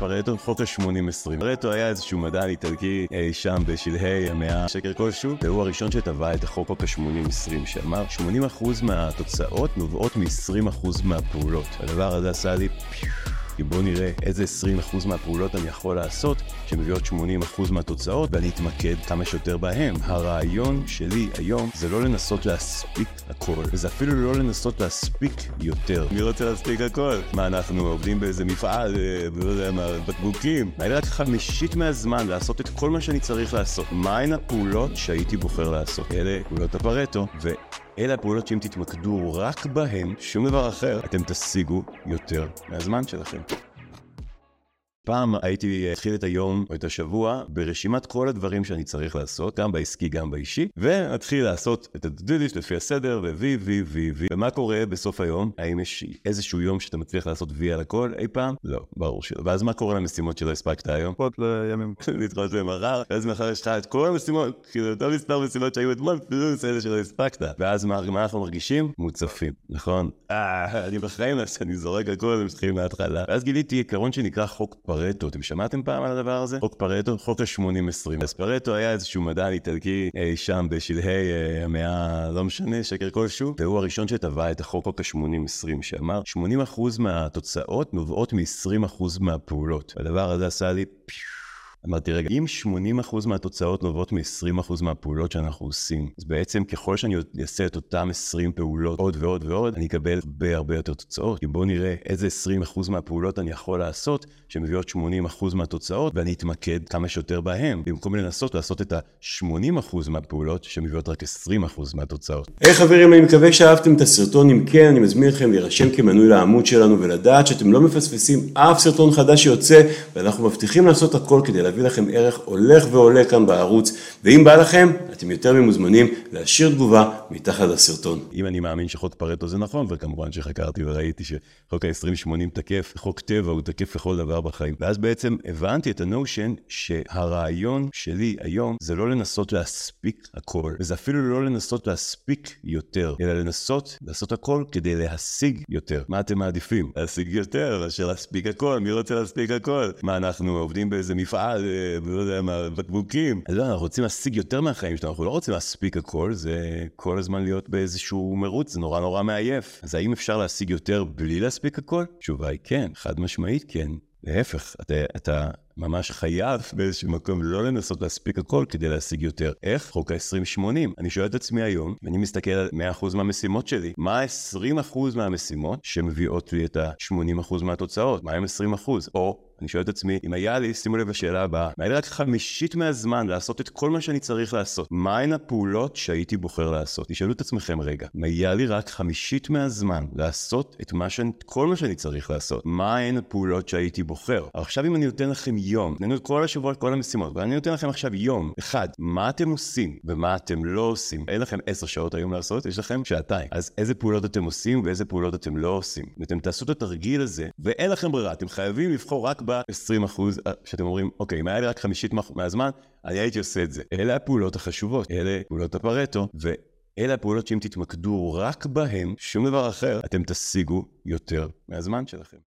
פרטו, חוק ה-80-20. פרטו היה איזשהו מדען איטלקי אי שם בשלהי המאה שקר כלשהו, והוא הראשון שטבע את החוק חוק ה-80-20, שאמר 80% מהתוצאות נובעות מ-20% מהפעולות. הדבר הזה עשה לי. כי בואו נראה איזה 20% מהפעולות אני יכול לעשות שמביאות 80% מהתוצאות ואני אתמקד כמה שיותר בהם. הרעיון שלי היום זה לא לנסות להספיק הכל, וזה אפילו לא לנסות להספיק יותר. מי רוצה להספיק הכל? מה, אנחנו עובדים באיזה מפעל, אה, לא יודע מה, בקבוקים? היה לי רק חמישית מהזמן לעשות את כל מה שאני צריך לעשות. מהן הפעולות שהייתי בוחר לעשות? אלה פעולות הפרטו, ו... אלה הפעולות שאם תתמקדו רק בהן, שום דבר אחר, אתם תשיגו יותר מהזמן שלכם. פעם הייתי אתחיל את היום או את השבוע ברשימת כל הדברים שאני צריך לעשות, גם בעסקי, גם באישי, ואתחיל לעשות את הדודיש לפי הסדר, ו-V, V, V, V. ומה קורה בסוף היום? האם יש איזשהו יום שאתה מצליח לעשות V על הכל אי פעם? לא, ברור שלא. ואז מה קורה למשימות שלא הספקת היום? לדחות לימים. לדחות למחר, ואז מחר יש לך את כל המשימות, כאילו אותו מספר משימות שהיו אתמול, פלוס אלה שלא הספקת. ואז מה, אנחנו מרגישים? מוצפים, נכון? אה, אני בחיים לא שאני זורק הכל, הם מתחילים מההתחלה. ואז גיליתי עיקרון שנקרא חוק פרטו. אתם שמעתם פעם על הדבר הזה? חוק פרטו, חוק ה-80-20. אז פרטו היה איזשהו מדען איטלקי אי שם בשלהי אה, המאה, לא משנה, שקר כלשהו, והוא הראשון שטבע את החוק חוק ה-80-20, שאמר 80% מהתוצאות נובעות מ-20% מהפעולות. הדבר הזה עשה לי. אמרתי, רגע, אם 80% מהתוצאות נובעות מ-20% מהפעולות שאנחנו עושים, אז בעצם ככל שאני אעשה את אותם 20 פעולות עוד ועוד ועוד, אני אקבל הרבה הרבה יותר תוצאות. כי בואו נראה איזה 20% מהפעולות אני יכול לעשות, שמביאות 80% מהתוצאות, ואני אתמקד כמה שיותר בהם, במקום לנסות לעשות את ה-80% מהפעולות, שמביאות רק 20% מהתוצאות. היי hey, חברים, אני מקווה שאהבתם את הסרטון. אם כן, אני מזמין אתכם להירשם כמנוי לעמוד שלנו ולדעת שאתם לא מפספסים אף סרטון חדש שיוצא, ואנחנו מבטיחים לעשות הכל כדי להביא לכם ערך הולך ועולה כאן בערוץ, ואם בא לכם, אתם יותר ממוזמנים להשאיר תגובה מתחת לסרטון. אם אני מאמין שחוק פרטו זה נכון, וכמובן שחקרתי וראיתי שחוק ה-2080 תקף, חוק טבע הוא תקף לכל דבר בחיים. ואז בעצם הבנתי את הנושן שהרעיון שלי היום זה לא לנסות להספיק הכל, וזה אפילו לא לנסות להספיק יותר, אלא לנסות לעשות הכל כדי להשיג יותר. מה אתם מעדיפים? להשיג יותר מאשר להספיק הכל? מי רוצה להספיק הכל? מה, אנחנו עובדים באיזה מפעל לא יודע מה, בקבוקים. לא, אנחנו רוצים להשיג יותר מהחיים שלנו, אנחנו לא רוצים להספיק הכל, זה כל הזמן להיות באיזשהו מרוץ, זה נורא נורא מעייף. אז האם אפשר להשיג יותר בלי להספיק הכל? התשובה היא כן, חד משמעית כן. להפך, אתה, אתה ממש חייב באיזשהו מקום לא לנסות להספיק הכל כדי להשיג יותר. איך? חוק ה-2080. אני שואל את עצמי היום, ואני מסתכל על 100% מהמשימות שלי, מה 20% מהמשימות שמביאות לי את ה-80% מהתוצאות? מה הם 20%? או אני שואל את עצמי, אם היה לי, שימו לב לשאלה הבאה, היה לי רק חמישית מהזמן לעשות את כל מה שאני צריך לעשות, מהן הפעולות שהייתי בוחר לעשות? תשאלו את עצמכם רגע, אם היה לי רק חמישית מהזמן לעשות את מה שאני, כל מה שאני צריך לעשות, מהן הפעולות שהייתי בוחר? עכשיו אם אני נותן לכם יום, נתנו את כל השבוע, כל המשימות, ואני נותן לכם עכשיו יום, אחד, מה אתם עושים ומה אתם לא עושים? אין לכם עשר שעות היום לעשות, יש לכם שעתיים. אז איזה פעולות אתם עושים ואיזה פעולות אתם לא עושים? ואתם תעשו את התרגיל הזה, ואין לכם ברירה, אתם חייבים לבחור רק ב-20 אחוז, אה, שאתם אומרים, אוקיי, אם היה לי רק חמישית מהזמן, אני הייתי עושה את זה. אלה הפעולות החשובות, אלה פעולות הפרטו, ואלה הפעולות שאם תתמקדו רק בהן, שום דבר אחר, אתם תשיגו יותר מהזמן שלכם.